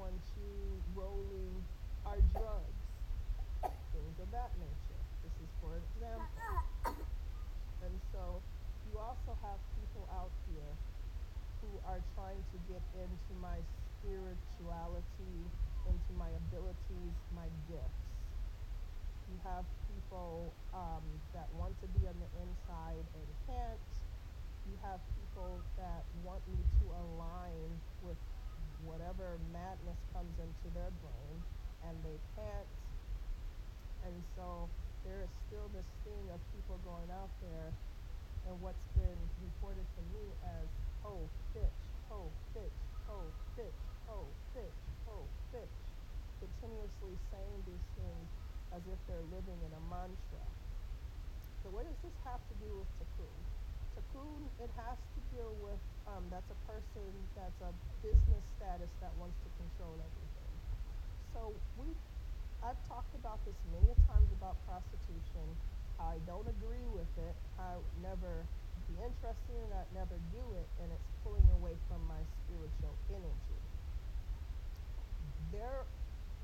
Don't want rolling our drugs, things of that nature. This is for example. And so you also have people out here who are trying to get into my spirituality, into my abilities, my gifts. You have people um, that want to be on the inside and can't. You have people that want me to align whatever madness comes into their brain and they can't. And so there is still this thing of people going out there and what's been reported to me as oh, fitch, oh, fitch, oh, fitch, oh, fitch, oh, fitch, continuously saying these things as if they're living in a mantra. So what does this have to do with tycoon? tycoon, it has to deal with, um, that's a person that's a business status that wants to control everything. So we, I've talked about this many times about prostitution, I don't agree with it, I never be interested in it, I'd never do it, and it's pulling away from my spiritual energy. There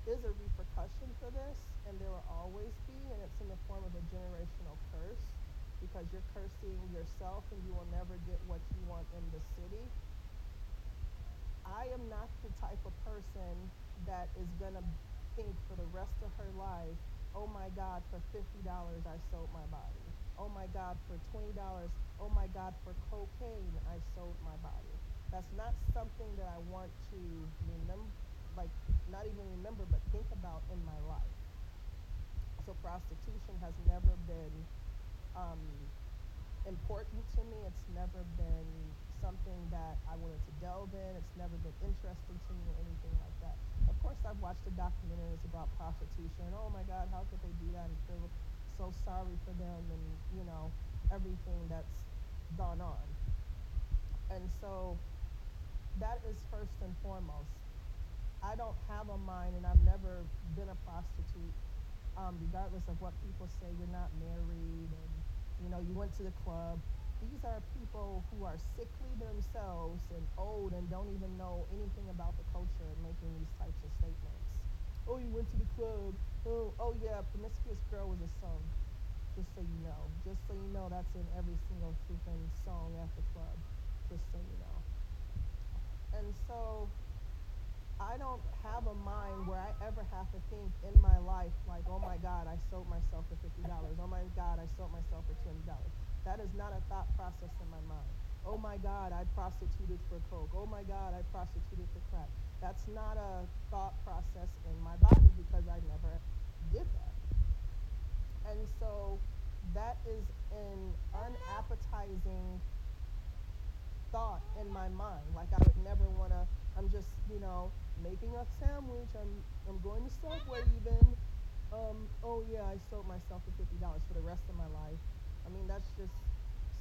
is a repercussion for this, and there will always be, and it's in the form of a generational curse because you're cursing yourself and you will never get what you want in the city. I am not the type of person that is going to think for the rest of her life, oh my God, for $50 I sold my body. Oh my God, for $20, oh my God, for cocaine I sold my body. That's not something that I want to remember like not even remember but think about in my life. So prostitution has never been um, important to me. It's never been something that I wanted to delve in. It's never been interesting to me or anything like that. Of course, I've watched the documentaries about prostitution. Oh my God, how could they do that and feel so sorry for them and, you know, everything that's gone on. And so that is first and foremost. I don't have a mind, and I've never been a prostitute, um, regardless of what people say. You're not married, and you know you went to the club. These are people who are sickly themselves and old and don't even know anything about the culture making these types of statements. Oh, you went to the club. Oh, oh yeah, promiscuous girl was a song. Just so you know. Just so you know, that's in every single freaking song at the club. Just so you know. And so I don't have a mind where I ever have to think in my life like, oh my God, I sold myself for fifty dollars. Oh my God, I sold myself for twenty dollars. That is not a thought process in my mind. Oh my God, I prostituted for coke. Oh my God, I prostituted for crack. That's not a thought process in my body because I never did that. And so that is an unappetizing thought in my mind. Like I would never want to. I'm just, you know, making a sandwich. I'm I'm going to Subway even. Um, oh yeah, I sold myself for fifty dollars for the rest of my life. I mean, that's just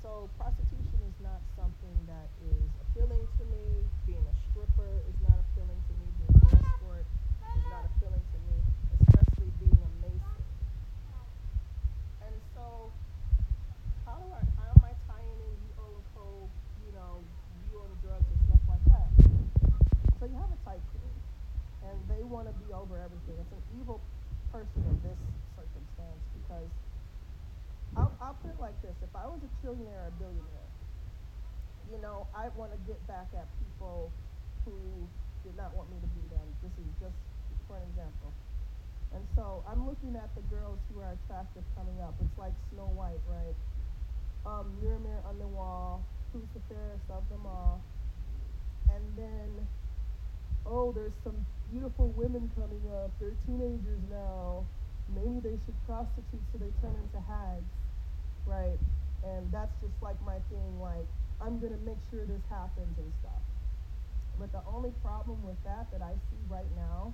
so prostitution is not something that is appealing to me. Being a stripper is not appealing to me. Being an escort is not appealing to me, especially being a mason. And so, how do I how am I tying in you own code, you know, you own drugs and stuff like that? So you have a tycoon, and they want to be over everything. It's an evil person in this circumstance because I'll, I'll put it like this: if I was a trillionaire or a billionaire, you know, I want to get back at people who did not want me to be them. This is just for an example. And so I'm looking at the girls who are attractive coming up. It's like Snow White, right? Um, mirror, mirror on the wall, who's the fairest of them all? And then, oh, there's some beautiful women coming up. They're teenagers now. Maybe they should prostitute so they turn into hags, right? and that's just like my thing. Like I'm gonna make sure this happens and stuff. But the only problem with that that I see right now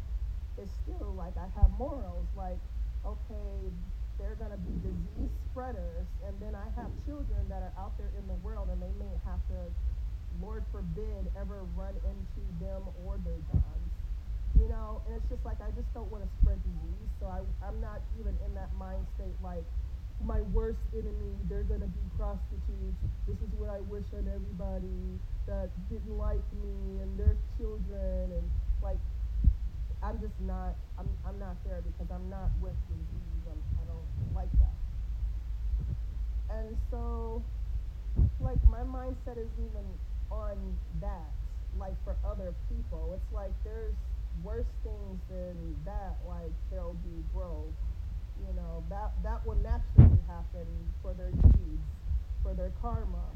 is still like I have morals. Like okay, they're gonna be disease spreaders, and then I have children that are out there in the world, and they may have to, Lord forbid, ever run into them or their guns you know, and it's just like I just don't want to spread disease, so I I'm not even in that mind state like my worst enemy, they're gonna be prostitutes. This is what I wish on everybody that didn't like me and their children and like I'm just not I'm I'm not there because I'm not with disease. I'm, I don't like that. And so like my mindset is even on that, like for other people. It's like there's worse things than that, like there'll be growth. You know, that that will naturally happen for their deeds, for their karma.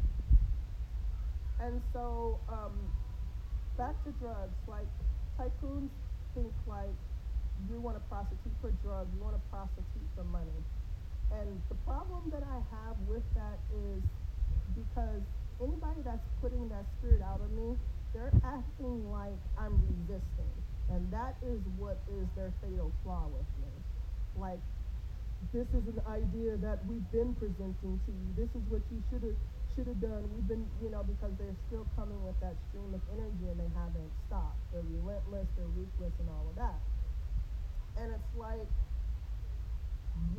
And so, um, back to drugs, like tycoons think like you want to prostitute for drugs, you want to prostitute for money. And the problem that I have with that is because anybody that's putting that spirit out of me, they're acting like I'm resisting. And that is what is their fatal flaw with me. Like, this is an idea that we've been presenting to you. This is what you should have should have done. We've been, you know, because they're still coming with that stream of energy and they haven't stopped. They're relentless, they're ruthless, and all of that. And it's like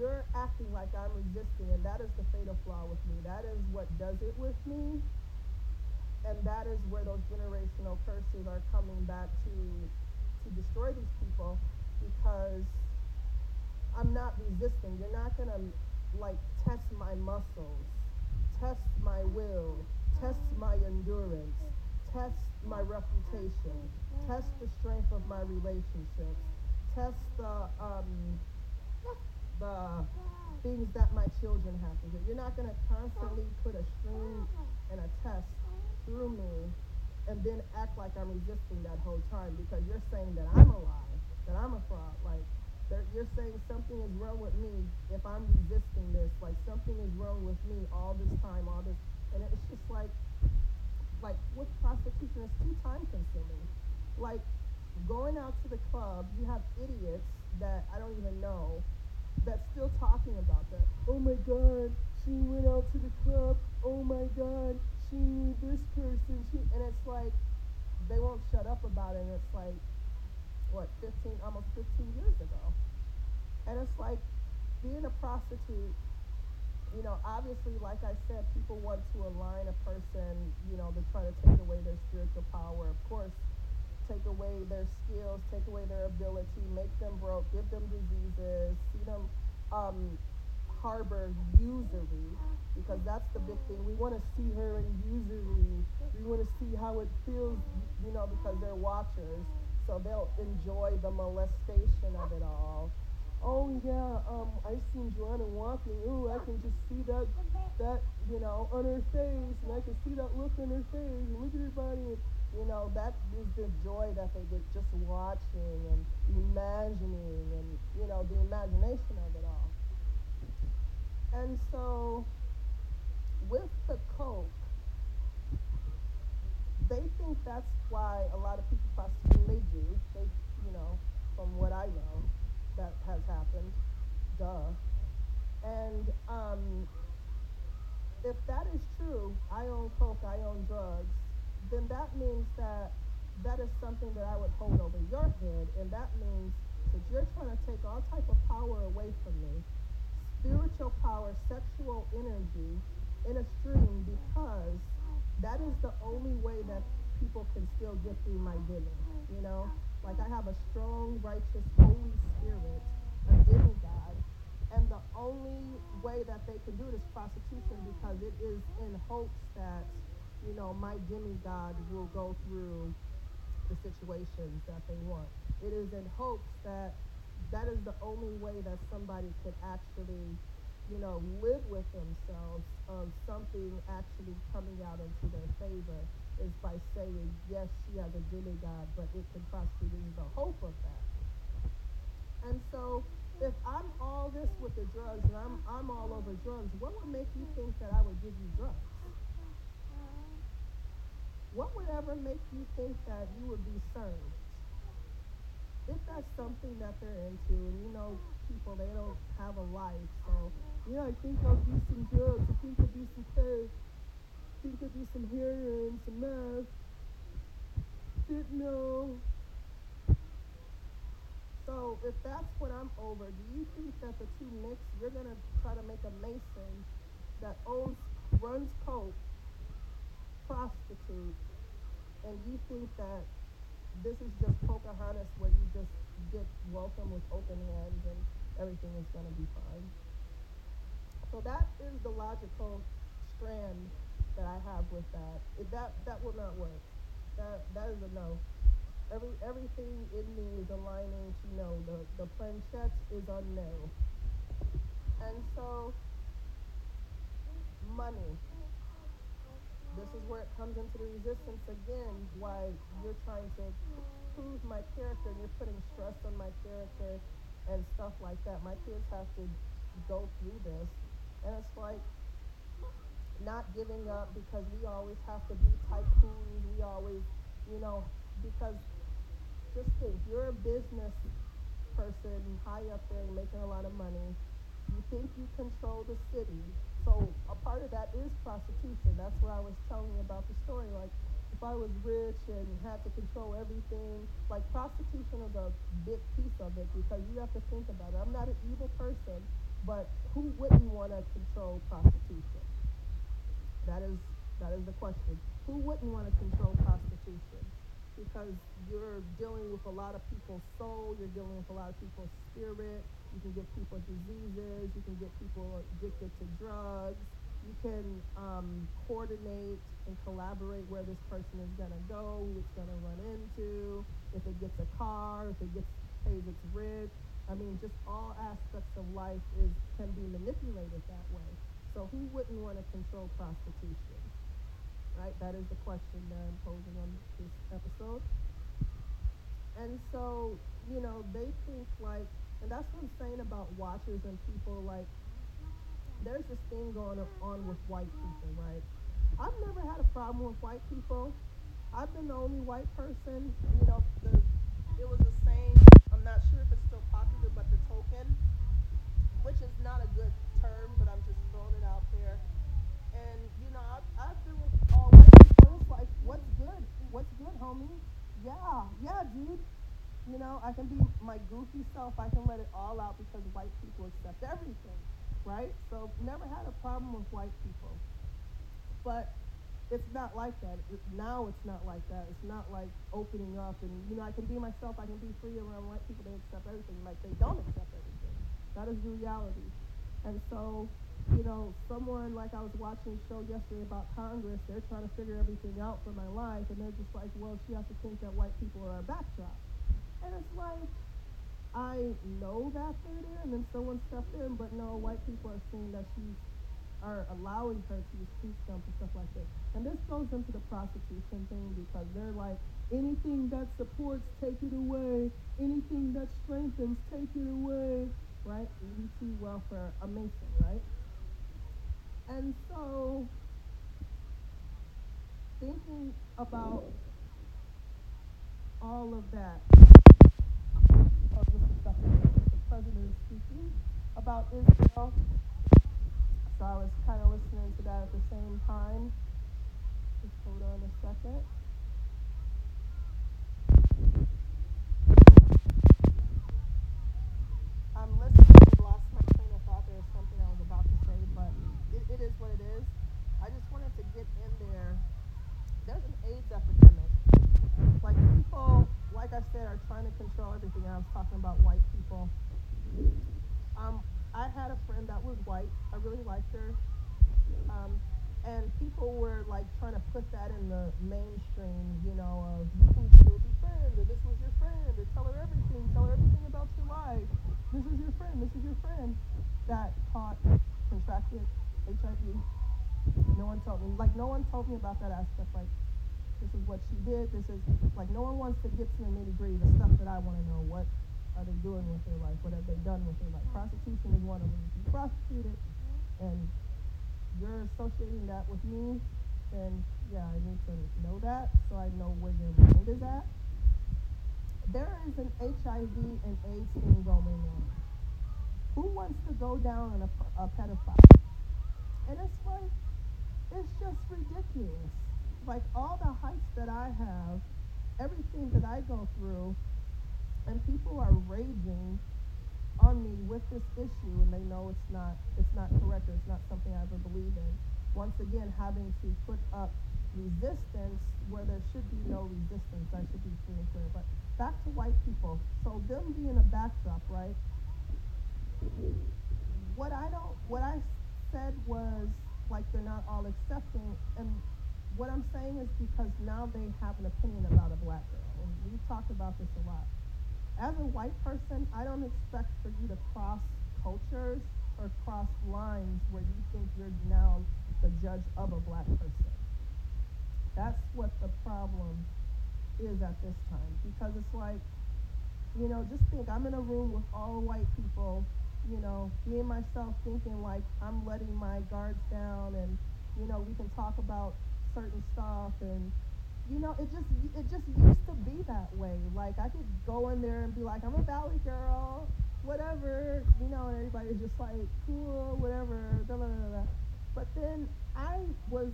you're acting like I'm resisting, and that is the fatal flaw with me. That is what does it with me. And that is where those generational curses are coming back to to destroy these people because I'm not resisting. You're not going to like test my muscles, test my will, test my endurance, test my reputation, test the strength of my relationships, test the um, the things that my children have to do. You're not going to constantly put a string and a test through me and then act like I'm resisting that whole time because you're saying that I'm a lie, that I'm a fraud. Like, you're saying something is wrong with me if I'm resisting this. Like, something is wrong with me all this time, all this. And it's just like, like with prostitution, it's too time consuming. Like, going out to the club, you have idiots that I don't even know that's still talking about that. Oh my God, she went out to the club. Oh my God, she this person. She and it's like they won't shut up about it. And it's like what 15, almost 15 years ago. And it's like being a prostitute. You know, obviously, like I said, people want to align a person. You know, they're trying to take away their spiritual power. Of course, take away their skills, take away their ability, make them broke, give them diseases, see them um, harbor usury because that's the big thing. We want to see her in usury. We want to see how it feels, you know, because they're watchers. So they'll enjoy the molestation of it all. Oh yeah, um, I seen Joanna walking. Ooh, I can just see that, that you know, on her face, and I can see that look on her face. And look at her body. You know, that is the joy that they get just watching and imagining, and you know, the imagination of it all. And so with the Coke, they think that's why a lot of people prostitute. They do. They, you know, from what I know, that has happened. Duh. And um, if that is true, I own Coke, I own drugs, then that means that that is something that I would hold over your head, and that means that you're trying to take all type of power away from me spiritual power, sexual energy in a stream because that is the only way that people can still get through my dimming. You know, like I have a strong, righteous, Holy Spirit, a demigod, and the only way that they can do it is prostitution because it is in hopes that you know my demigod will go through the situations that they want. It is in hopes that that is the only way that somebody could actually, you know, live with themselves of something actually coming out into their favor is by saying, yes, she has a demigod, but it can be the hope of that. And so if I'm all this with the drugs and I'm I'm all over drugs, what would make you think that I would give you drugs? What would ever make you think that you would be served? If that's something that they're into, and you know, people they don't have a life, so yeah, I think I'll do some drugs. I think I'll do some coke. I think I'll do some heroin, some meth. Didn't know. So if that's what I'm over, do you think that the two mix, you're gonna try to make a Mason that owns runs coke, prostitute, and you think that this is just Pocahontas where you just get welcome with open hands and everything is gonna be fine. So that is the logical strand that I have with that. If that that will not work. That that is a no. Every everything in me is aligning to no. The the planchette is on no. And so money. This is where it comes into the resistance again, why you're trying to prove my character and you're putting stress on my character and stuff like that. My kids have to go through this. And it's like not giving up because we always have to be tycoons. We always, you know, because just think, you're a business person high up there making a lot of money. You think you control the city. So a part of that is prostitution. That's what I was telling you about the story. Like if I was rich and had to control everything, like prostitution is a big piece of it because you have to think about it. I'm not an evil person, but who wouldn't want to control prostitution? That is that is the question. Who wouldn't want to control prostitution? because you're dealing with a lot of people's soul, you're dealing with a lot of people's spirit. You can get people diseases, you can get people addicted to drugs. You can um, coordinate and collaborate where this person is going to go, who it's going to run into, if it gets a car, if it gets pays its rent. I mean, just all aspects of life is can be manipulated that way. So who wouldn't want to control prostitution? right? That is the question that I'm posing on this episode. And so, you know, they think like, and that's what I'm saying about watchers and people like, there's this thing going on with white people, right? I've never had a problem with white people. I've been the only white person, you know, the, it was a saying, I'm not sure if it's still popular, but the token, which is not a good term, but I'm just throwing it out there and you know, I've, I've been with all white people. It's like, what's good? What's good, homie? Yeah, yeah, dude. You know, I can be my goofy self. I can let it all out because white people accept everything, right? So never had a problem with white people. But it's not like that. It, now it's not like that. It's not like opening up and you know I can be myself. I can be free around white people. They accept everything. Like they don't accept everything. That is the reality. And so you know, someone like I was watching a show yesterday about Congress, they're trying to figure everything out for my life, and they're just like, well, she has to think that white people are a backdrop. And it's like, I know that they're there, and then someone stepped in, but no, white people are saying that she's, are allowing her to use food and stuff like this. And this goes into the prostitution thing because they're like, anything that supports, take it away. Anything that strengthens, take it away. Right? EBT welfare, amazing, right? And so, thinking about all of that, the president is speaking about Israel. So I was kind of listening to that at the same time. Just hold on a second. I'm listening. to Lost my train of thought. There's something I was about to say, but it, it is what it is. I just wanted to get in there. There's an AIDS epidemic. Like people, like I said, are trying to control everything. And I was talking about white people. Um, I had a friend that was white. I really liked her. Um, and people were like trying to put that in the mainstream, you know, of you can still be friends, or this was your friend, or tell her everything, tell her everything about your life. This is your friend, this is your friend that caught, contracted HIV. No one told me. Like no one told me about that aspect. Like this is what she did. This is like no one wants to get to the nitty gritty, the stuff that I want to know. What are they doing with their life? What have they done with their life? Prostitution is one of them. If you prostituted and you're associating that with me, then yeah, I need to know that so I know where your mind is at. There is an HIV and AIDS thing going on. Who wants to go down on a, a pedophile? And it's like, it's just ridiculous. Like all the heights that I have, everything that I go through, and people are raging on me with this issue and they know it's not it's not correct or it's not something I ever believe in. Once again having to put up resistance where there should be no resistance. I should be free and clear. But back to white people. So them being a backdrop, right? What I don't what I said was like they're not all accepting and what I'm saying is because now they have an opinion about a black girl. And we've talked about this a lot as a white person, I don't expect for you to cross cultures or cross lines where you think you're now the judge of a black person. That's what the problem is at this time. Because it's like, you know, just think I'm in a room with all white people, you know, and myself thinking like I'm letting my guards down and, you know, we can talk about certain stuff and you know, it just it just used to be that way. Like I could go in there and be like, I'm a valley girl, whatever, you know, and everybody's just like, cool, whatever, blah, blah, blah, blah. But then I was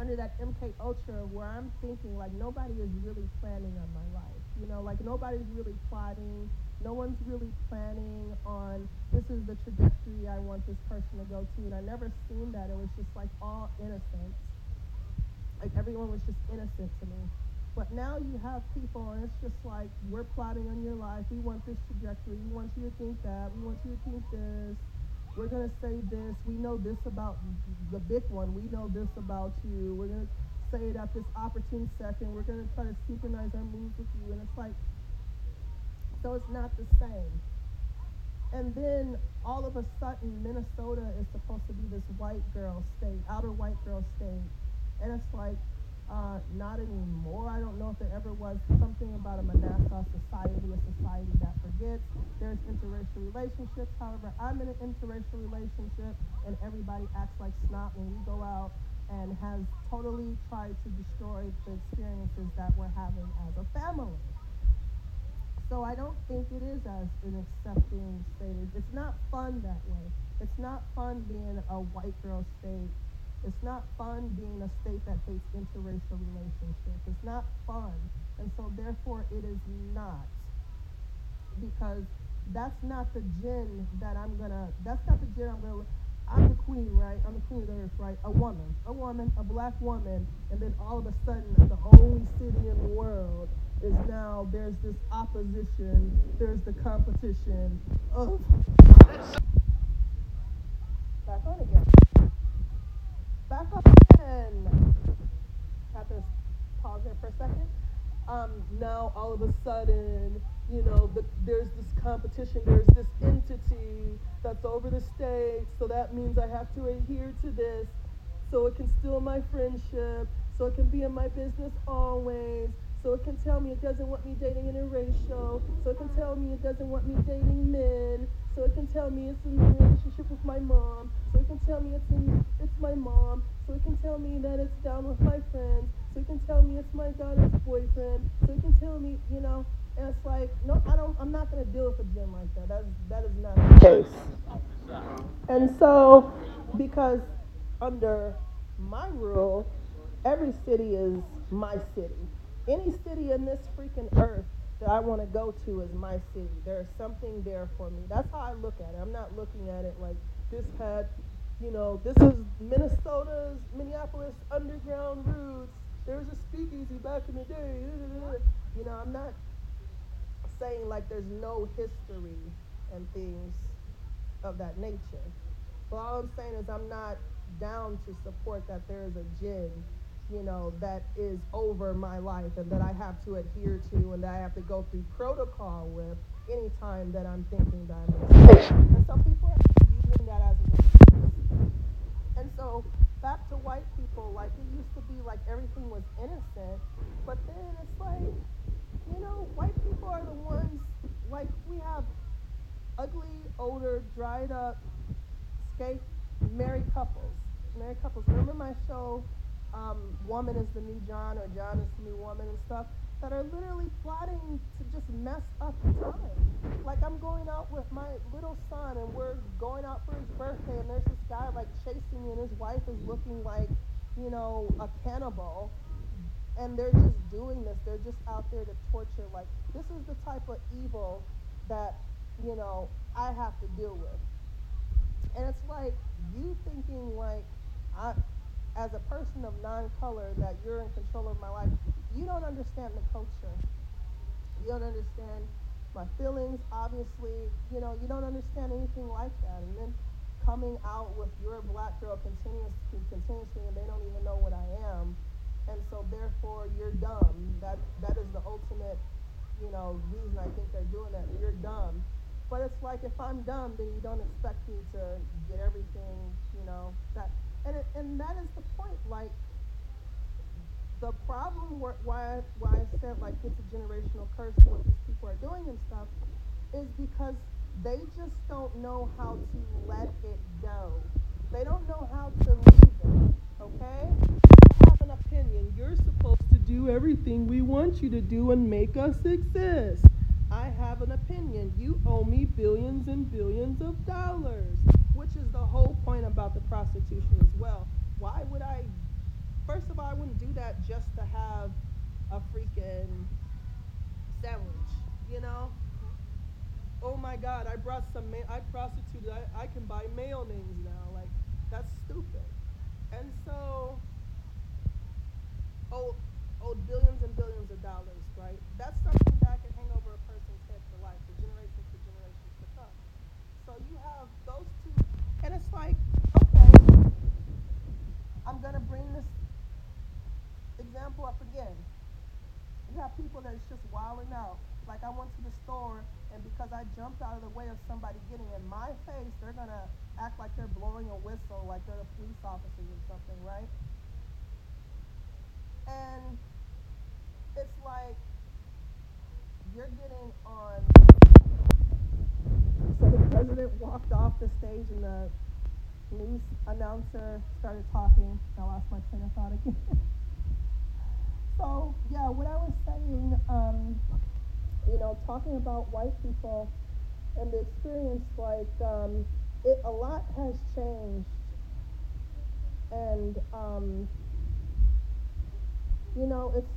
under that MK Ultra where I'm thinking like nobody is really planning on my life. You know, like nobody's really plotting. No one's really planning on this is the trajectory I want this person to go to. And I never seen that. It was just like all innocence like everyone was just innocent to me. But now you have people, and it's just like we're plotting on your life. We want this trajectory. We want you to think that. We want you to think this. We're gonna say this. We know this about the big one. We know this about you. We're gonna say it at this opportune second. We're gonna try to synchronize our moves with you, and it's like, so it's not the same. And then all of a sudden, Minnesota is supposed to be this white girl state, outer white girl state and it's like, uh, not anymore. I don't know if there ever was something about a Manasseh society, a society that forgets. There's interracial relationships. However, I'm in an interracial relationship, and everybody acts like snot when we go out and has totally tried to destroy the experiences that we're having as a family. So I don't think it is as an accepting state. It's not fun that way. It's not fun being a white girl state it's not fun being a state that hates interracial relationships. It's not fun. And so therefore it is not. Because that's not the gin that I'm gonna that's not the gin I'm gonna I'm the queen, right? I'm the queen of the earth, right? A woman, a woman, a black woman, and then all of a sudden the only city in the world is now there's this opposition, there's the competition of back on again back up again. To pause there for a second. Um, now all of a sudden, you know, the, there's this competition, there's this entity that's over the state, so that means I have to adhere to this so it can steal my friendship, so it can be in my business always, so it can tell me it doesn't want me dating interracial, so it can tell me it doesn't want me dating men, so it can tell me it's in a relationship with my mom. So it can tell me it's in, it's my mom. So it can tell me that it's down with my friends. So it can tell me it's my daughter's boyfriend. So it can tell me, you know, and it's like, no, I don't. I'm not gonna deal with a gym like that. That is that is not the case. And so, because under my rule, every city is my city. Any city in this freaking earth that I want to go to is my city. There's something there for me. That's how I look at it. I'm not looking at it like this had, you know, this is Minnesota's, Minneapolis underground roots. There's a speakeasy back in the day. You know, I'm not saying like there's no history and things of that nature. But all I'm saying is I'm not down to support that there is a gin you know, that is over my life and that I have to adhere to and that I have to go through protocol with anytime that I'm thinking that I'm And so people are using that as excuse. And so back to white people, like it used to be like everything was innocent, but then it's like, you know, white people are the ones like we have ugly, older, dried up, skate married couples. Married couples. Remember my show, um, Woman is the New John or John is the New Woman and stuff? That are literally plotting to just mess up time. Like I'm going out with my little son and we're going out for his birthday and there's this guy like chasing me and his wife is looking like, you know, a cannibal and they're just doing this. They're just out there to torture. Like this is the type of evil that you know I have to deal with. And it's like you thinking like I, as a person of non-color, that you're in control of my life. You don't understand the culture. You don't understand my feelings. Obviously, you know you don't understand anything like that. And then coming out with you're a black girl continuously, continuously, and they don't even know what I am and so therefore you're dumb. That that is the ultimate, you know, reason I think they're doing that. You're dumb. But it's like if I'm dumb, then you don't expect me to get everything, you know. That and it, and that is the point. Like the problem why why I said like it's a generational curse what these people are doing and stuff is because they just don't know how to let it go. They don't know how to leave it. Okay? You have an opinion. You're supposed to do everything we want you to do and make us exist. I have an opinion. You owe me billions and billions of dollars, which is the whole point about the prostitution as well. Why would I? First of all, I wouldn't do that just to have a freaking sandwich, you know? Oh my God, I brought some, ma- I prostituted, I, I can buy male names now. Like, that's stupid. And so owed, owed billions and billions of dollars, right? That's something that can hang over a person's head for life, for generations for generations to come. So you have those two, and it's like, okay, I'm going to bring this example up again. You have people that's just wilding out. Like I went to the store, and because I jumped out of the way of somebody getting in my face, they're going to act like they're blowing a whistle, like they're the police officers or something, right? And it's like you're getting on. So the president walked off the stage and the news announcer started talking. I lost my train of thought again. so, yeah, what I was saying, um, you know, talking about white people and the experience, like, um, it, a lot has changed. And, um, you know, it's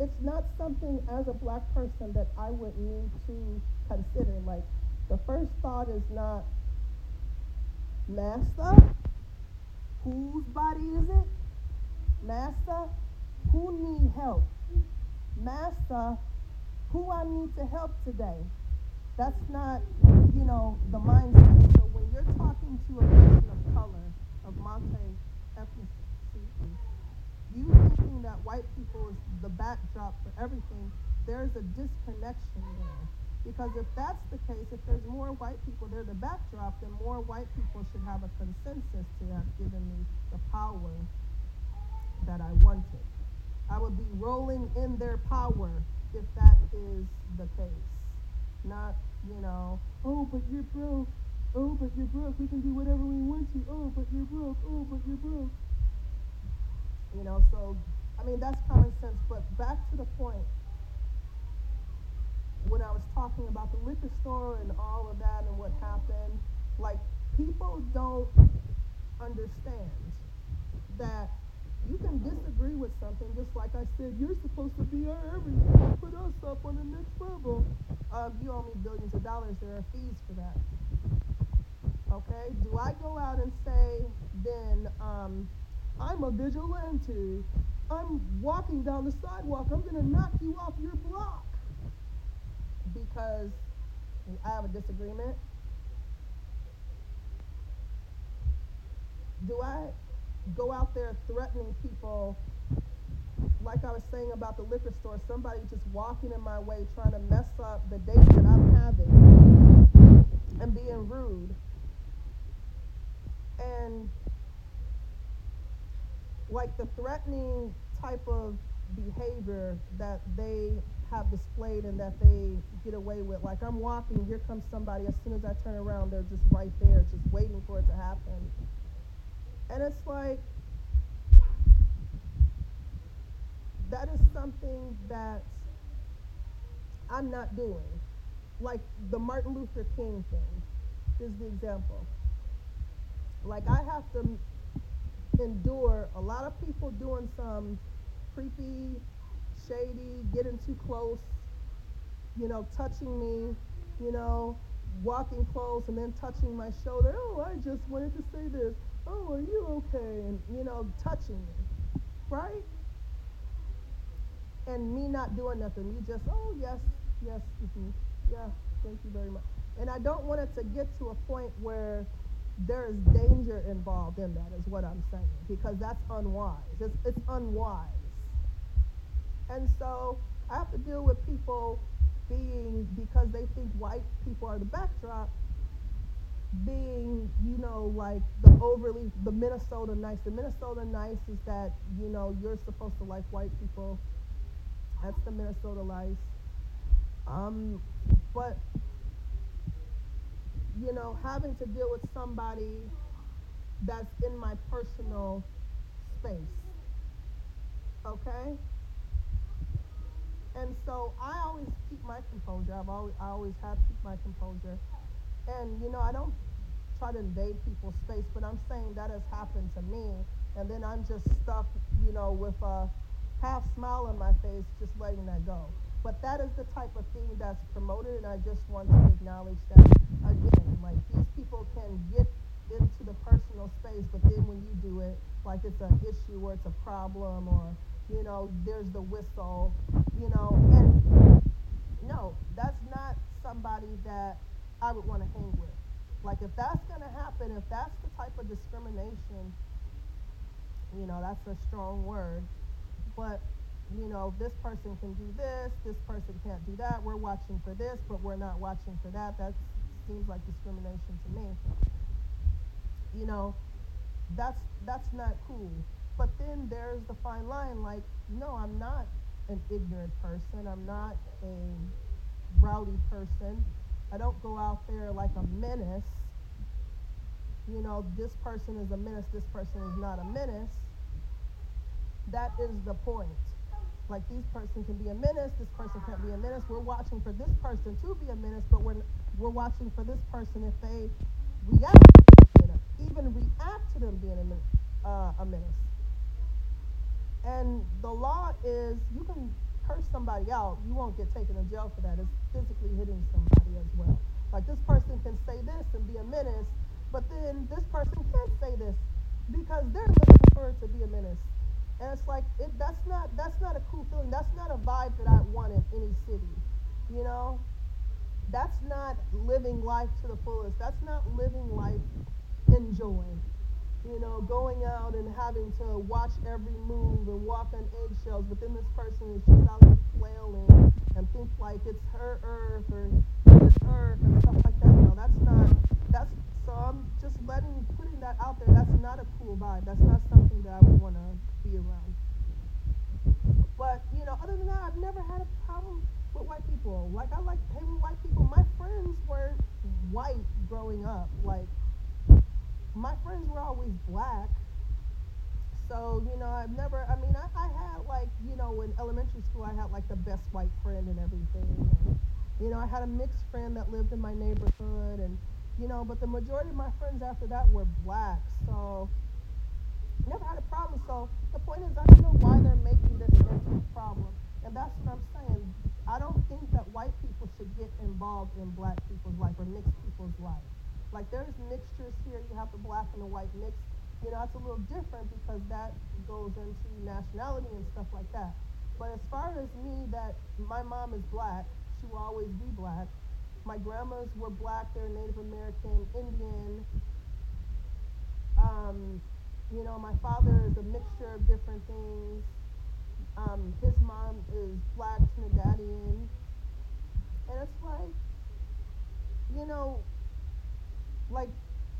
it's not something as a black person that I would need to consider. Like the first thought is not Master, whose body is it? Master, who need help? Master, who I need to help today? That's not, you know, the mindset. So when you're talking to a person of color, of multi ethnicity, you thinking that white people is the backdrop for everything, there's a disconnection there. Because if that's the case, if there's more white people, they're the backdrop, then more white people should have a consensus to have given me the power that I wanted. I would be rolling in their power if that is the case. Not, you know, oh, but you're broke. Oh, but you're broke. We can do whatever we want to. Oh, but you're broke. Oh, but you're broke. You know, so I mean that's common sense. But back to the point when I was talking about the liquor store and all of that and what happened, like people don't understand that you can disagree with something, just like I said, you're supposed to be our everything, put us up on the next level. Um, you owe me billions of dollars, there are fees for that. Okay? Do I go out and say, then, um, I'm a vigilante. I'm walking down the sidewalk. I'm going to knock you off your block because I have a disagreement. Do I go out there threatening people like I was saying about the liquor store, somebody just walking in my way trying to mess up the date that I'm having and being rude. And like the threatening type of behavior that they have displayed and that they get away with. Like I'm walking, here comes somebody. As soon as I turn around, they're just right there, just waiting for it to happen. And it's like that is something that I'm not doing. Like the Martin Luther King thing is the example. Like I have to endure a lot of people doing some creepy, shady, getting too close, you know, touching me, you know, walking close and then touching my shoulder. Oh, I just wanted to say this. Oh, are you okay? And, you know, touching me, right? And me not doing nothing. You just, oh, yes, yes, mm-hmm, yeah, thank you very much. And I don't want it to get to a point where there is danger involved in that, is what I'm saying, because that's unwise. It's, it's unwise. And so I have to deal with people being, because they think white people are the backdrop, being, you know, like the overly, the Minnesota nice. The Minnesota nice is that, you know, you're supposed to like white people. That's the Minnesota nice. Um, but you know, having to deal with somebody that's in my personal space. Okay? And so I always keep my composure. I've always I always have keep my composure. And you know, I don't try to invade people's space, but I'm saying that has happened to me and then I'm just stuck, you know, with a half smile on my face just letting that go. But that is the type of thing that's promoted, and I just want to acknowledge that again. Like these people can get into the personal space, but then when you do it, like it's an issue or it's a problem, or you know, there's the whistle, you know, and no, that's not somebody that I would want to hang with. Like if that's going to happen, if that's the type of discrimination, you know, that's a strong word, but you know, this person can do this, this person can't do that. We're watching for this, but we're not watching for that. That seems like discrimination to me. You know, that's that's not cool. But then there's the fine line like, no, I'm not an ignorant person. I'm not a rowdy person. I don't go out there like a menace. You know, this person is a menace, this person is not a menace. That is the point like this person can be a menace, this person can't be a menace. We're watching for this person to be a menace, but we're we're watching for this person if they react to them, even react to them being a, uh, a menace. And the law is you can curse somebody out, you won't get taken to jail for that. It's physically hitting somebody as well. Like this person can say this and be a menace, but then this person can't say this because they're looking for it to be a menace. And it's like it, that's not that's not a cool feeling. That's not a vibe that I want in any city. You know? That's not living life to the fullest. That's not living life enjoying. You know, going out and having to watch every move and walk on eggshells, but then this person is just out there flailing and think like it's her earth or his earth and stuff like that. No, that's not that's so I'm just letting putting that out there. That's not a cool vibe. That's not something that I would want to be around. But, you know, other than that, I've never had a problem with white people. Like, I like hanging with white people. My friends were white growing up. Like, my friends were always black. So, you know, I've never, I mean, I, I had, like, you know, in elementary school, I had, like, the best white friend and everything. And, you know, I had a mixed friend that lived in my neighborhood. And, you know, but the majority of my friends after that were black. So, never had a problem. So the point is, I don't know why they're making this into a problem. And that's what I'm saying. I don't think that white people should get involved in black people's life or mixed people's life. Like there's mixtures here. You have the black and the white mix. You know, it's a little different because that goes into nationality and stuff like that. But as far as me, that my mom is black, she will always be black. My grandmas were black, they're Native American, Indian. Um, you know, my father is a mixture of different things. Um, his mom is black Trinidadian. And it's like, you know, like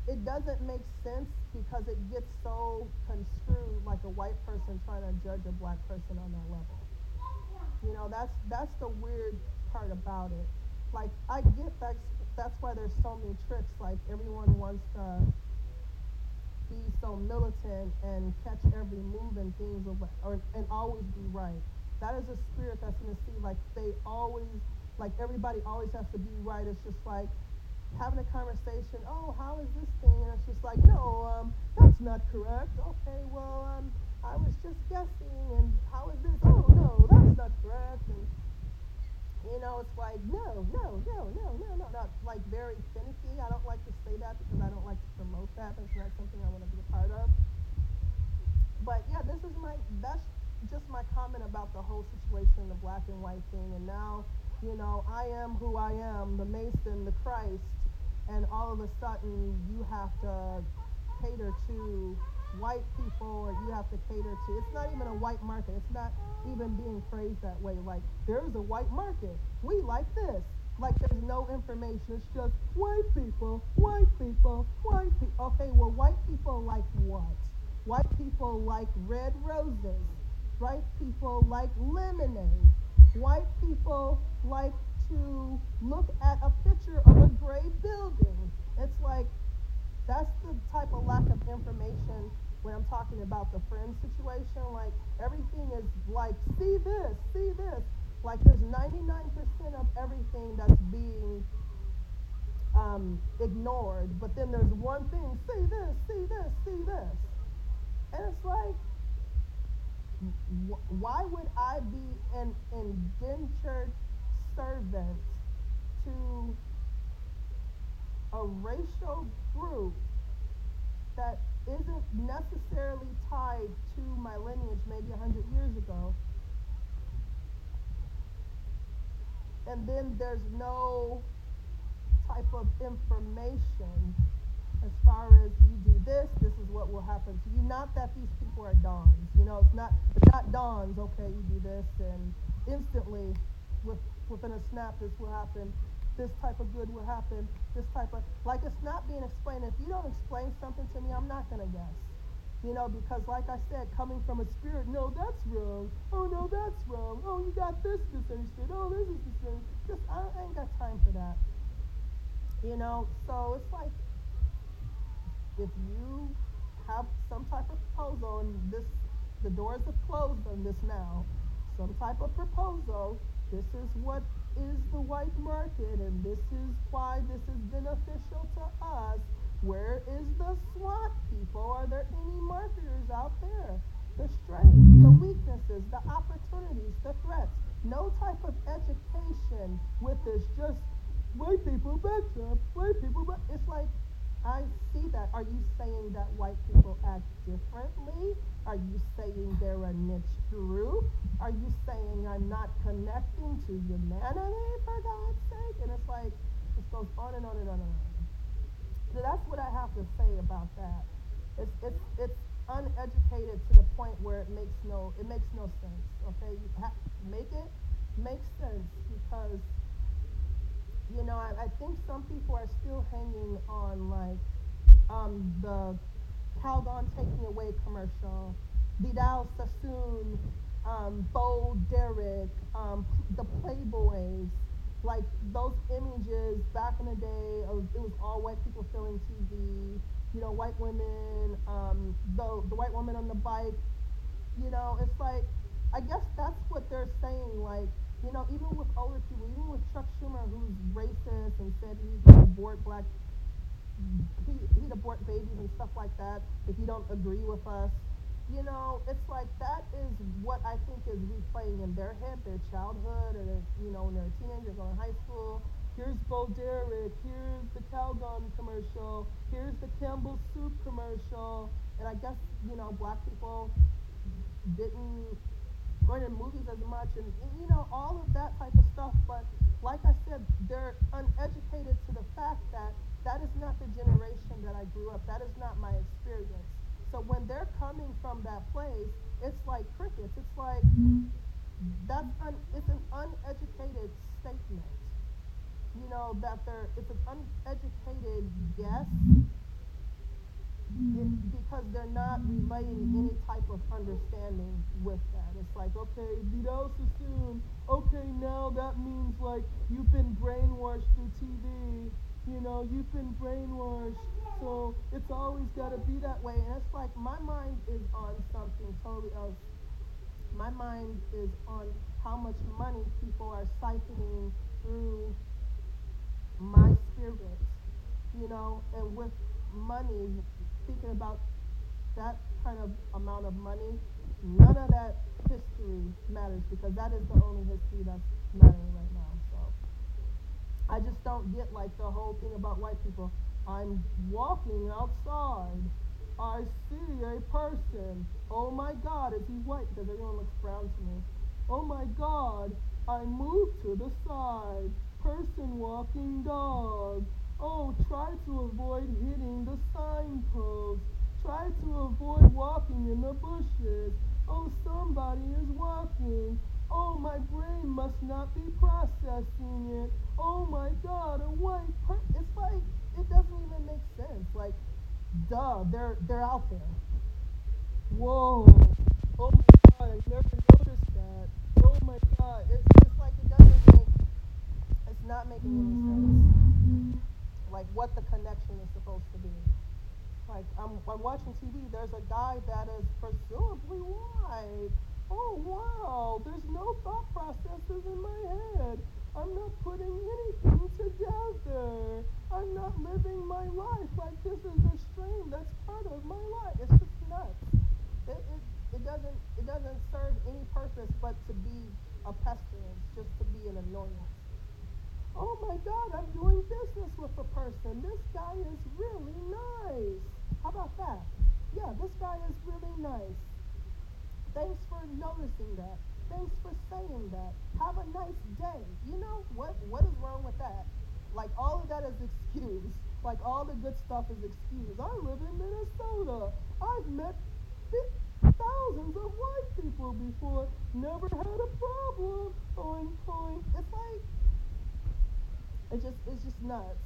it doesn't make sense because it gets so construed like a white person trying to judge a black person on that level. You know, that's that's the weird part about it. Like I get that's that's why there's so many tricks. Like everyone wants to be so militant and catch every move and things away, or and always be right. That is a spirit that's in the sea. Like they always, like everybody always has to be right. It's just like having a conversation. Oh, how is this thing? And just like, no, um, that's not correct. Okay, well, um, I was just guessing. And how is this? Oh, no, that's not correct. And you know, it's like, no, no, no, no, no, no, not like very finicky. I don't like to say that because I don't like to promote that. That's not something I want to be a part of. But yeah, this is my, that's just my comment about the whole situation, the black and white thing. And now, you know, I am who I am, the Mason, the Christ, and all of a sudden you have to cater to white people or you have to cater to it's not even a white market it's not even being phrased that way. Like there's a white market. We like this. Like there's no information. It's just white people white people white people okay well white people like what? White people like red roses. White people like lemonade white people like to look at a picture of a gray building it's like that's the type of lack of information when I'm talking about the friend situation. Like everything is like, see this, see this. Like there's 99% of everything that's being um, ignored, but then there's one thing, see this, see this, see this. And it's like, why would I be an indentured servant to a racial group that isn't necessarily tied to my lineage maybe 100 years ago. And then there's no type of information as far as you do this, this is what will happen to you. Not that these people are dons. You know, it's not it's not dons, okay, you do this and instantly with within a snap this will happen this type of good will happen, this type of, like it's not being explained. If you don't explain something to me, I'm not to guess. You know, because like I said, coming from a spirit, no, that's wrong. Oh, no, that's wrong. Oh, you got this misunderstood. Oh, this is misunderstood. Just, I, I ain't got time for that. You know, so it's like, if you have some type of proposal, and this, the doors have closed on this now, some type of proposal, this is what is the white market, and this is why this is beneficial to us. Where is the SWOT people? Are there any marketers out there? The strengths, the weaknesses, the opportunities, the threats. No type of education with this. Just white people back up, white people back. It's like I see that. Are you saying that white people act differently? Are you saying they're a niche group? Are you saying I'm not connecting to humanity for God's sake? And it's like, it goes on and on and on and on. So that's what I have to say about that. It's, it's, it's uneducated to the point where it makes no, it makes no sense. Okay, you to make it make sense because you know, I, I think some people are still hanging on like um, the Calgon taking away commercial, Vidal Sassoon, um, Bo Derek, um, the Playboys, like those images back in the day of it was all white people filling TV, you know, white women, um, the the white woman on the bike, you know, it's like I guess that's what they're saying, like you know, even with older people, even with Chuck Schumer, who's racist and said he's going to abort black, he, he'd abort babies and stuff like that if you don't agree with us. You know, it's like that is what I think is replaying in their head, their childhood, or you know, when they're a teenager going to high school. Here's Bo Derek. Here's the Calgon commercial. Here's the Campbell Soup commercial. And I guess, you know, black people didn't going to movies as much and, and, you know all of that type of stuff but like i said they're uneducated to the fact that that is not the generation that i grew up that is not my experience. So when they're coming from that place it's like crickets. It's like that's un, it's an uneducated statement. You know that they're it's an uneducated guess because they're not relating any type of understanding with that. It's like, okay, Vidal Sassoon, okay, now that means like you've been brainwashed through TV. You know, you've been brainwashed. So it's always got to be that way. And it's like my mind is on something totally else. My mind is on how much money people are siphoning through my spirit. You know, and with money, thinking about that kind of amount of money, none of that history matters because that is the only history that's mattering right now. So I just don't get like the whole thing about white people. I'm walking outside. I see a person. Oh my God, is he white? Because everyone looks brown to me. Oh my God, I move to the side. Person walking dog. Oh, try to avoid hitting the signpost. Try to avoid walking in the bushes. Oh, somebody is walking. Oh, my brain must not be processing it. Oh my God, a white person. It's like, it doesn't even make sense. Like, duh, they're, they're out there. Whoa. Oh my God, I never noticed that. Oh my God. It's, it's like it doesn't make, it's not making any sense. Like what the connection is supposed to be. Like I'm, I'm watching TV. There's a guy that is presumably white. Oh wow, there's no thought processes in my head. I'm not putting anything together. I'm not living my life like this is a stream that's part of my life. It's just nuts. It, it, it doesn't it doesn't serve any purpose but to be a pestilence, just to be an annoyance. Oh my God, I'm doing business with a person. This guy is really nice. How about that? Yeah, this guy is really nice. Thanks for noticing that. Thanks for saying that. Have a nice day. You know what what is wrong with that? Like all of that is excuse. Like all the good stuff is excuse. I live in Minnesota. I've met thousands of white people before. Never had a problem. Oink oink. It's like it just it's just nuts.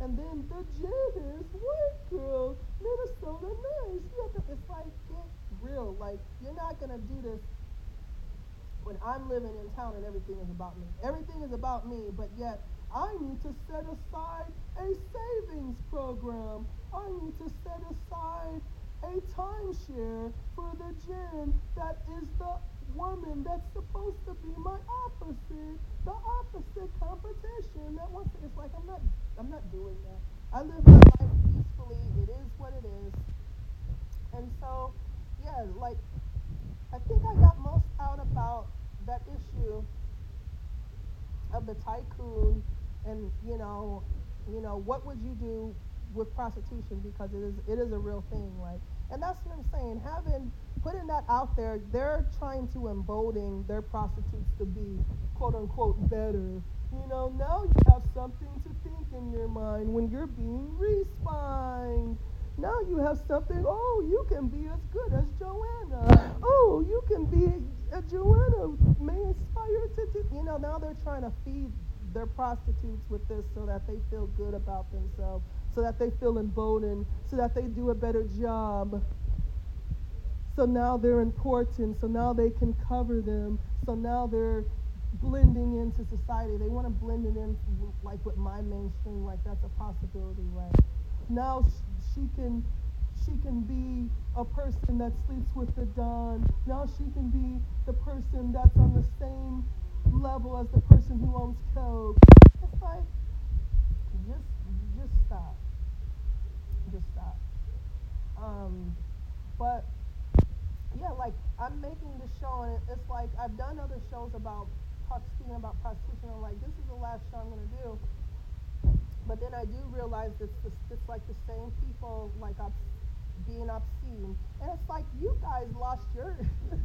And then the Janice white girl, Minnesota nice. Yeah, it's like get real. Like you're not gonna do this when I'm living in town and everything is about me. Everything is about me, but yet I need to set aside a savings program. I need to set aside a timeshare for the Jen that is the woman that's supposed to be my opposite, the opposite competition that wants to, it's like I'm not I'm not doing that. I live my life peacefully. It is what it is. And so, yeah, like I think I got most out about that issue of the tycoon and you know, you know, what would you do with prostitution because it is it is a real thing like and that's what I'm saying. Having putting that out there they're trying to embolden their prostitutes to be quote unquote better. You know now you have something to think in your mind when you're being respined. Now you have something oh you can be as good as Joanna. Oh you can be a Joanna may inspire to do you know now they're trying to feed their prostitutes with this so that they feel good about themselves so that they feel emboldened, so that they do a better job. So now they're important, so now they can cover them, so now they're blending into society. They want to blend it in like with my mainstream, like that's a possibility, right? Now she can she can be a person that sleeps with the Don. Now she can be the person that's on the same level as the person who owns Coke. It's like just just stop just stop. Um, but yeah, like I'm making the show, and it's like I've done other shows about speaking about prostitution. I'm like, this is the last show I'm gonna do. But then I do realize it's it's, it's like the same people like I'm being obscene, and it's like you guys lost your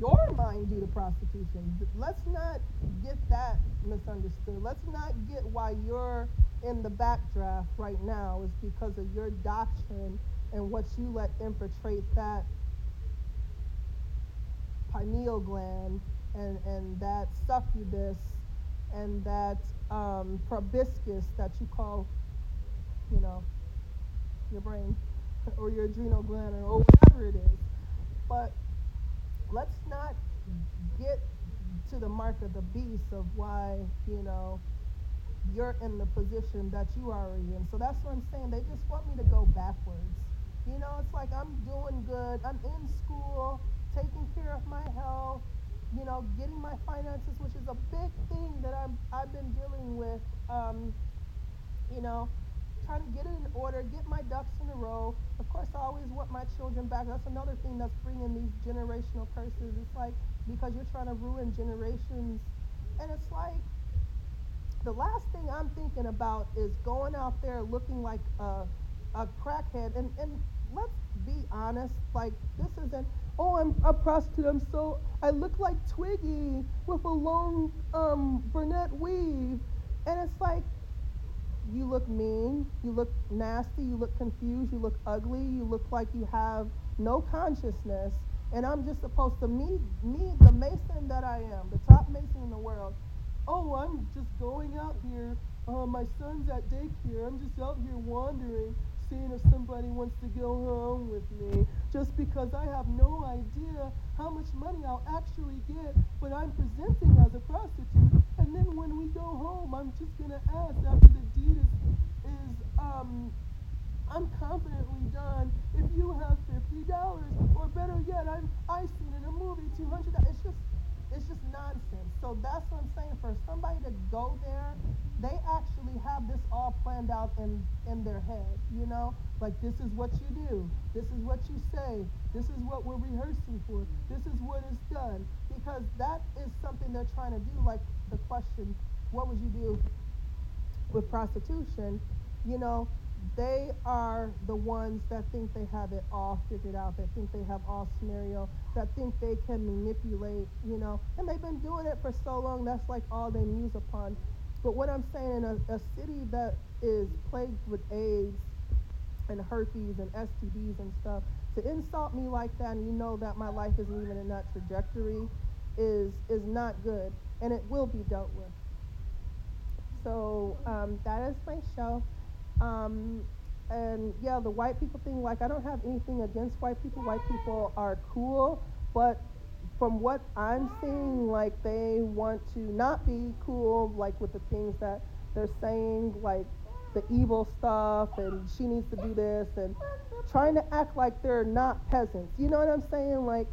your mind due to prostitution. Let's not get that misunderstood. Let's not get why you're in the backdraft right now is because of your doctrine and what you let infiltrate that pineal gland and, and that succubus and that um, proboscis that you call, you know, your brain. Or your adrenal gland or whatever it is. But let's not get to the mark of the beast of why, you know, you're in the position that you are in. So that's what I'm saying. They just want me to go backwards. You know, it's like I'm doing good. I'm in school, taking care of my health, you know, getting my finances, which is a big thing that I'm, I've been dealing with. Um, you know, trying to get it in order, get my ducks in a row. Of course, I always want my children back. That's another thing that's bringing these generational curses. It's like because you're trying to ruin generations. And it's like the last thing I'm thinking about is going out there looking like a, a crackhead. And, and let's be honest, like this isn't, oh, I'm a prostitute. I'm so, I look like Twiggy with a long um, brunette weave. And it's like, you look mean, you look nasty, you look confused, you look ugly, you look like you have no consciousness. And I'm just supposed to, me, me, the Mason that I am, the top Mason in the world, oh, I'm just going out here. Uh, my son's at daycare. I'm just out here wandering, seeing if somebody wants to go home with me. Just because I have no idea how much money I'll actually get, but I'm presenting as a prostitute. And then when we go home, I'm just going to ask after the deed is, is um, I'm confidently done. If you have fifty dollars, or better yet, I'm I seen in a movie two hundred. It's just it's just nonsense. So that's what I'm saying. For somebody to go there, they actually have this all planned out in in their head. You know, like this is what you do. This is what you say. This is what we're rehearsing for. This is what is done. Because that is something they're trying to do. Like the question, what would you do with prostitution? You know, they are the ones that think they have it all figured out, that think they have all scenario, that think they can manipulate, you know, and they've been doing it for so long, that's like all they muse upon. But what I'm saying, in a, a city that is plagued with AIDS and herpes and STDs and stuff, to insult me like that and you know that my life isn't even in that trajectory is is not good and it will be dealt with. So um, that is my show. Um, and yeah, the white people thing, like, I don't have anything against white people. White people are cool, but from what I'm seeing, like, they want to not be cool, like, with the things that they're saying, like, the evil stuff, and she needs to do this, and trying to act like they're not peasants. You know what I'm saying? Like,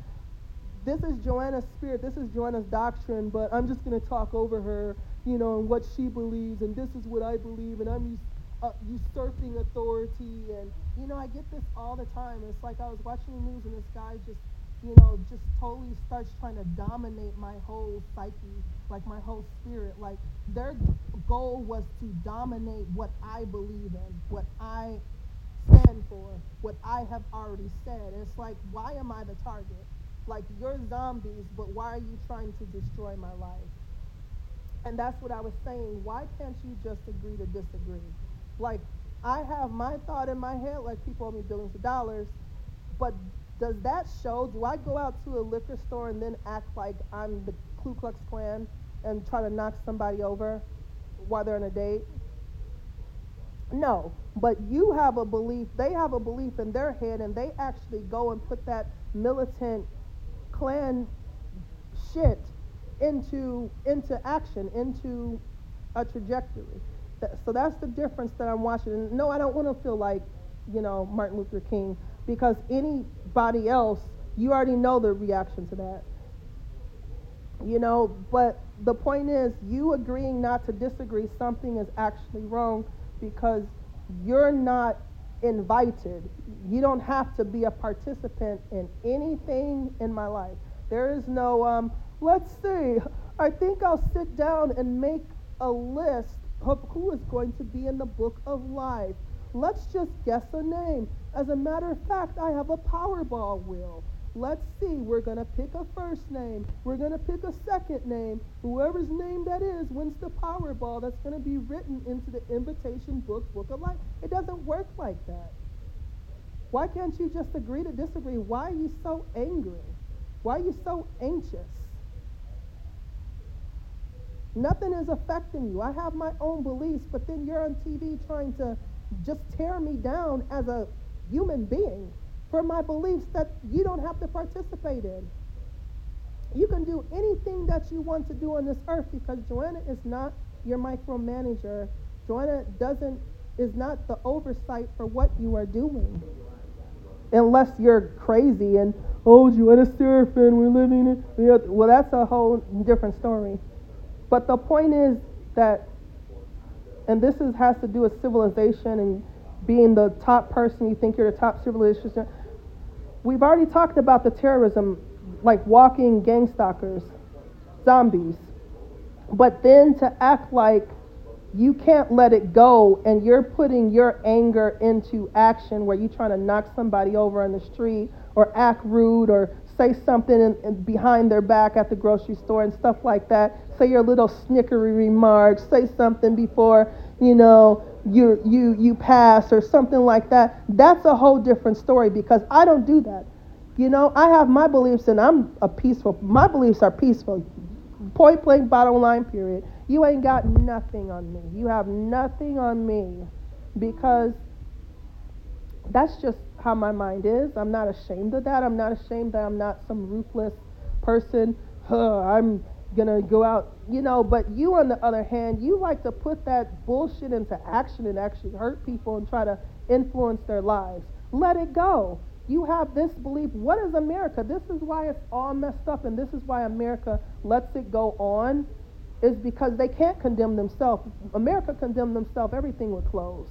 this is Joanna's spirit, this is Joanna's doctrine, but I'm just going to talk over her, you know, and what she believes, and this is what I believe, and I'm used uh, usurping authority. And, you know, I get this all the time. It's like I was watching the news and this guy just, you know, just totally starts trying to dominate my whole psyche, like my whole spirit. Like their goal was to dominate what I believe in, what I stand for, what I have already said. And it's like, why am I the target? Like, you're zombies, but why are you trying to destroy my life? And that's what I was saying. Why can't you just agree to disagree? Like, I have my thought in my head, like people owe me billions of dollars, but does that show? Do I go out to a liquor store and then act like I'm the Ku Klux Klan and try to knock somebody over while they're on a date? No, but you have a belief, they have a belief in their head, and they actually go and put that militant Klan shit into into action, into a trajectory so that's the difference that I'm watching. And no, I don't want to feel like, you know, Martin Luther King, because anybody else, you already know the reaction to that. You know, but the point is, you agreeing not to disagree, something is actually wrong because you're not invited. You don't have to be a participant in anything in my life. There is no, um, let's see, I think I'll sit down and make a list who is going to be in the book of life. Let's just guess a name. As a matter of fact, I have a Powerball wheel. Let's see, we're going to pick a first name. We're going to pick a second name. Whoever's name that is wins the Powerball that's going to be written into the invitation book, Book of Life. It doesn't work like that. Why can't you just agree to disagree? Why are you so angry? Why are you so anxious? Nothing is affecting you. I have my own beliefs, but then you're on TV trying to just tear me down as a human being for my beliefs that you don't have to participate in. You can do anything that you want to do on this earth because Joanna is not your micromanager. Joanna doesn't is not the oversight for what you are doing. Unless you're crazy and oh Joanna Seraphin, we're living in well that's a whole different story. But the point is that and this is, has to do with civilization and being the top person, you think you're the top civilization. We've already talked about the terrorism, like walking gang stalkers, zombies. But then to act like you can't let it go and you're putting your anger into action where you're trying to knock somebody over on the street or act rude or say something in, in behind their back at the grocery store and stuff like that. Say your little snickery remarks. Say something before you know you you you pass or something like that. That's a whole different story because I don't do that. You know, I have my beliefs and I'm a peaceful. My beliefs are peaceful. Point blank, bottom line. Period. You ain't got nothing on me. You have nothing on me because that's just how my mind is. I'm not ashamed of that. I'm not ashamed that I'm not some ruthless person. Huh, I'm to go out, you know. But you, on the other hand, you like to put that bullshit into action and actually hurt people and try to influence their lives. Let it go. You have this belief. What is America? This is why it's all messed up, and this is why America lets it go on, is because they can't condemn themselves. America condemned themselves, everything would close.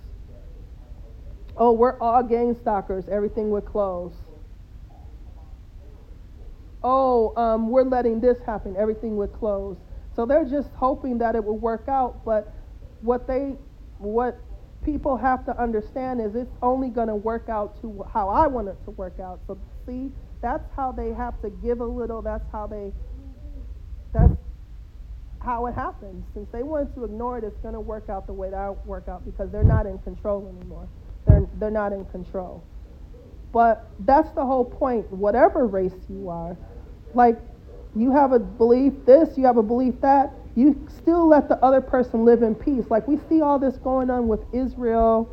Oh, we're all gang stalkers. Everything would close. Oh, um, we're letting this happen. Everything would close. So they're just hoping that it would work out. But what they, what people have to understand is it's only going to work out to how I want it to work out. So see, that's how they have to give a little. That's how they. That's how it happens. Since they wanted to ignore it, it's going to work out the way that I work out because they're not in control anymore. They're, they're not in control. But that's the whole point. Whatever race you are, like you have a belief this, you have a belief that, you still let the other person live in peace. Like we see all this going on with Israel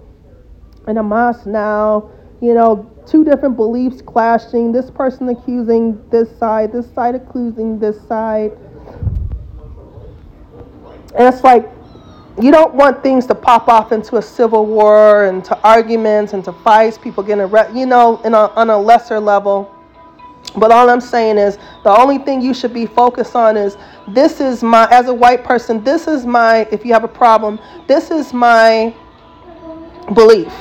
and Hamas now, you know, two different beliefs clashing, this person accusing this side, this side accusing this side. And it's like you don't want things to pop off into a civil war and to arguments and to fights, people getting arrested, you know, a, on a lesser level. But all I'm saying is the only thing you should be focused on is this is my, as a white person, this is my, if you have a problem, this is my belief.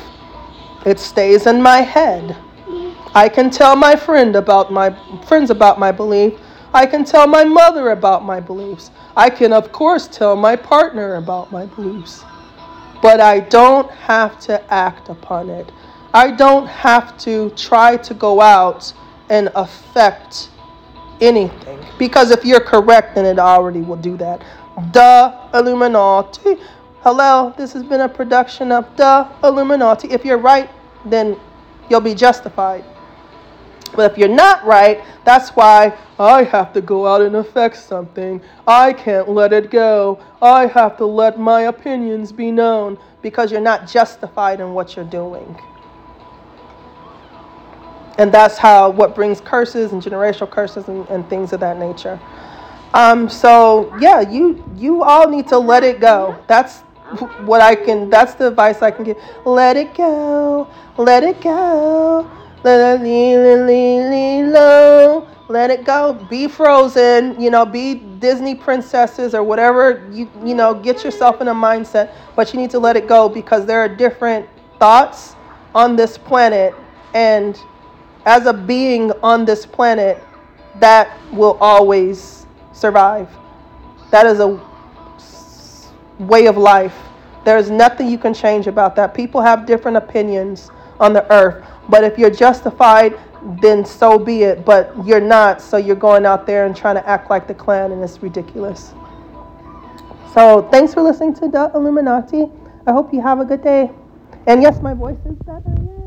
It stays in my head. I can tell my friend about my friends about my belief. I can tell my mother about my beliefs. I can, of course, tell my partner about my beliefs. But I don't have to act upon it. I don't have to try to go out and affect anything. Because if you're correct, then it already will do that. The Illuminati. Hello, this has been a production of The Illuminati. If you're right, then you'll be justified. But if you're not right, that's why I have to go out and affect something. I can't let it go. I have to let my opinions be known because you're not justified in what you're doing. And that's how what brings curses and generational curses and, and things of that nature. Um, so yeah, you you all need to let it go. That's what I can that's the advice I can give. Let it go. Let it go. Let it go. Be frozen. You know, be Disney princesses or whatever. You you know, get yourself in a mindset, but you need to let it go because there are different thoughts on this planet, and as a being on this planet, that will always survive. That is a way of life. There is nothing you can change about that. People have different opinions on the earth. But if you're justified, then so be it. But you're not, so you're going out there and trying to act like the Klan, and it's ridiculous. So thanks for listening to the Illuminati. I hope you have a good day. And yes, my voice is better.